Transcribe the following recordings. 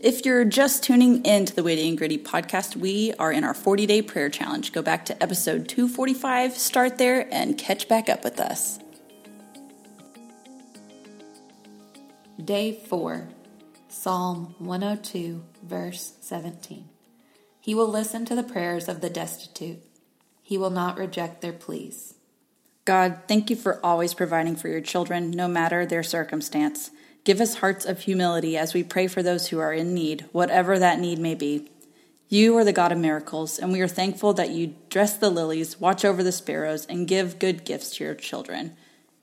If you're just tuning in to the Witty and Gritty podcast, we are in our 40 day prayer challenge. Go back to episode 245, start there, and catch back up with us. Day 4, Psalm 102, verse 17. He will listen to the prayers of the destitute, he will not reject their pleas. God, thank you for always providing for your children, no matter their circumstance. Give us hearts of humility as we pray for those who are in need, whatever that need may be. You are the God of miracles, and we are thankful that you dress the lilies, watch over the sparrows, and give good gifts to your children.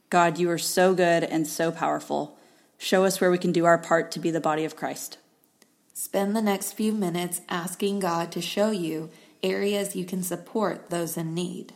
God, you are so good and so powerful. Show us where we can do our part to be the body of Christ. Spend the next few minutes asking God to show you areas you can support those in need.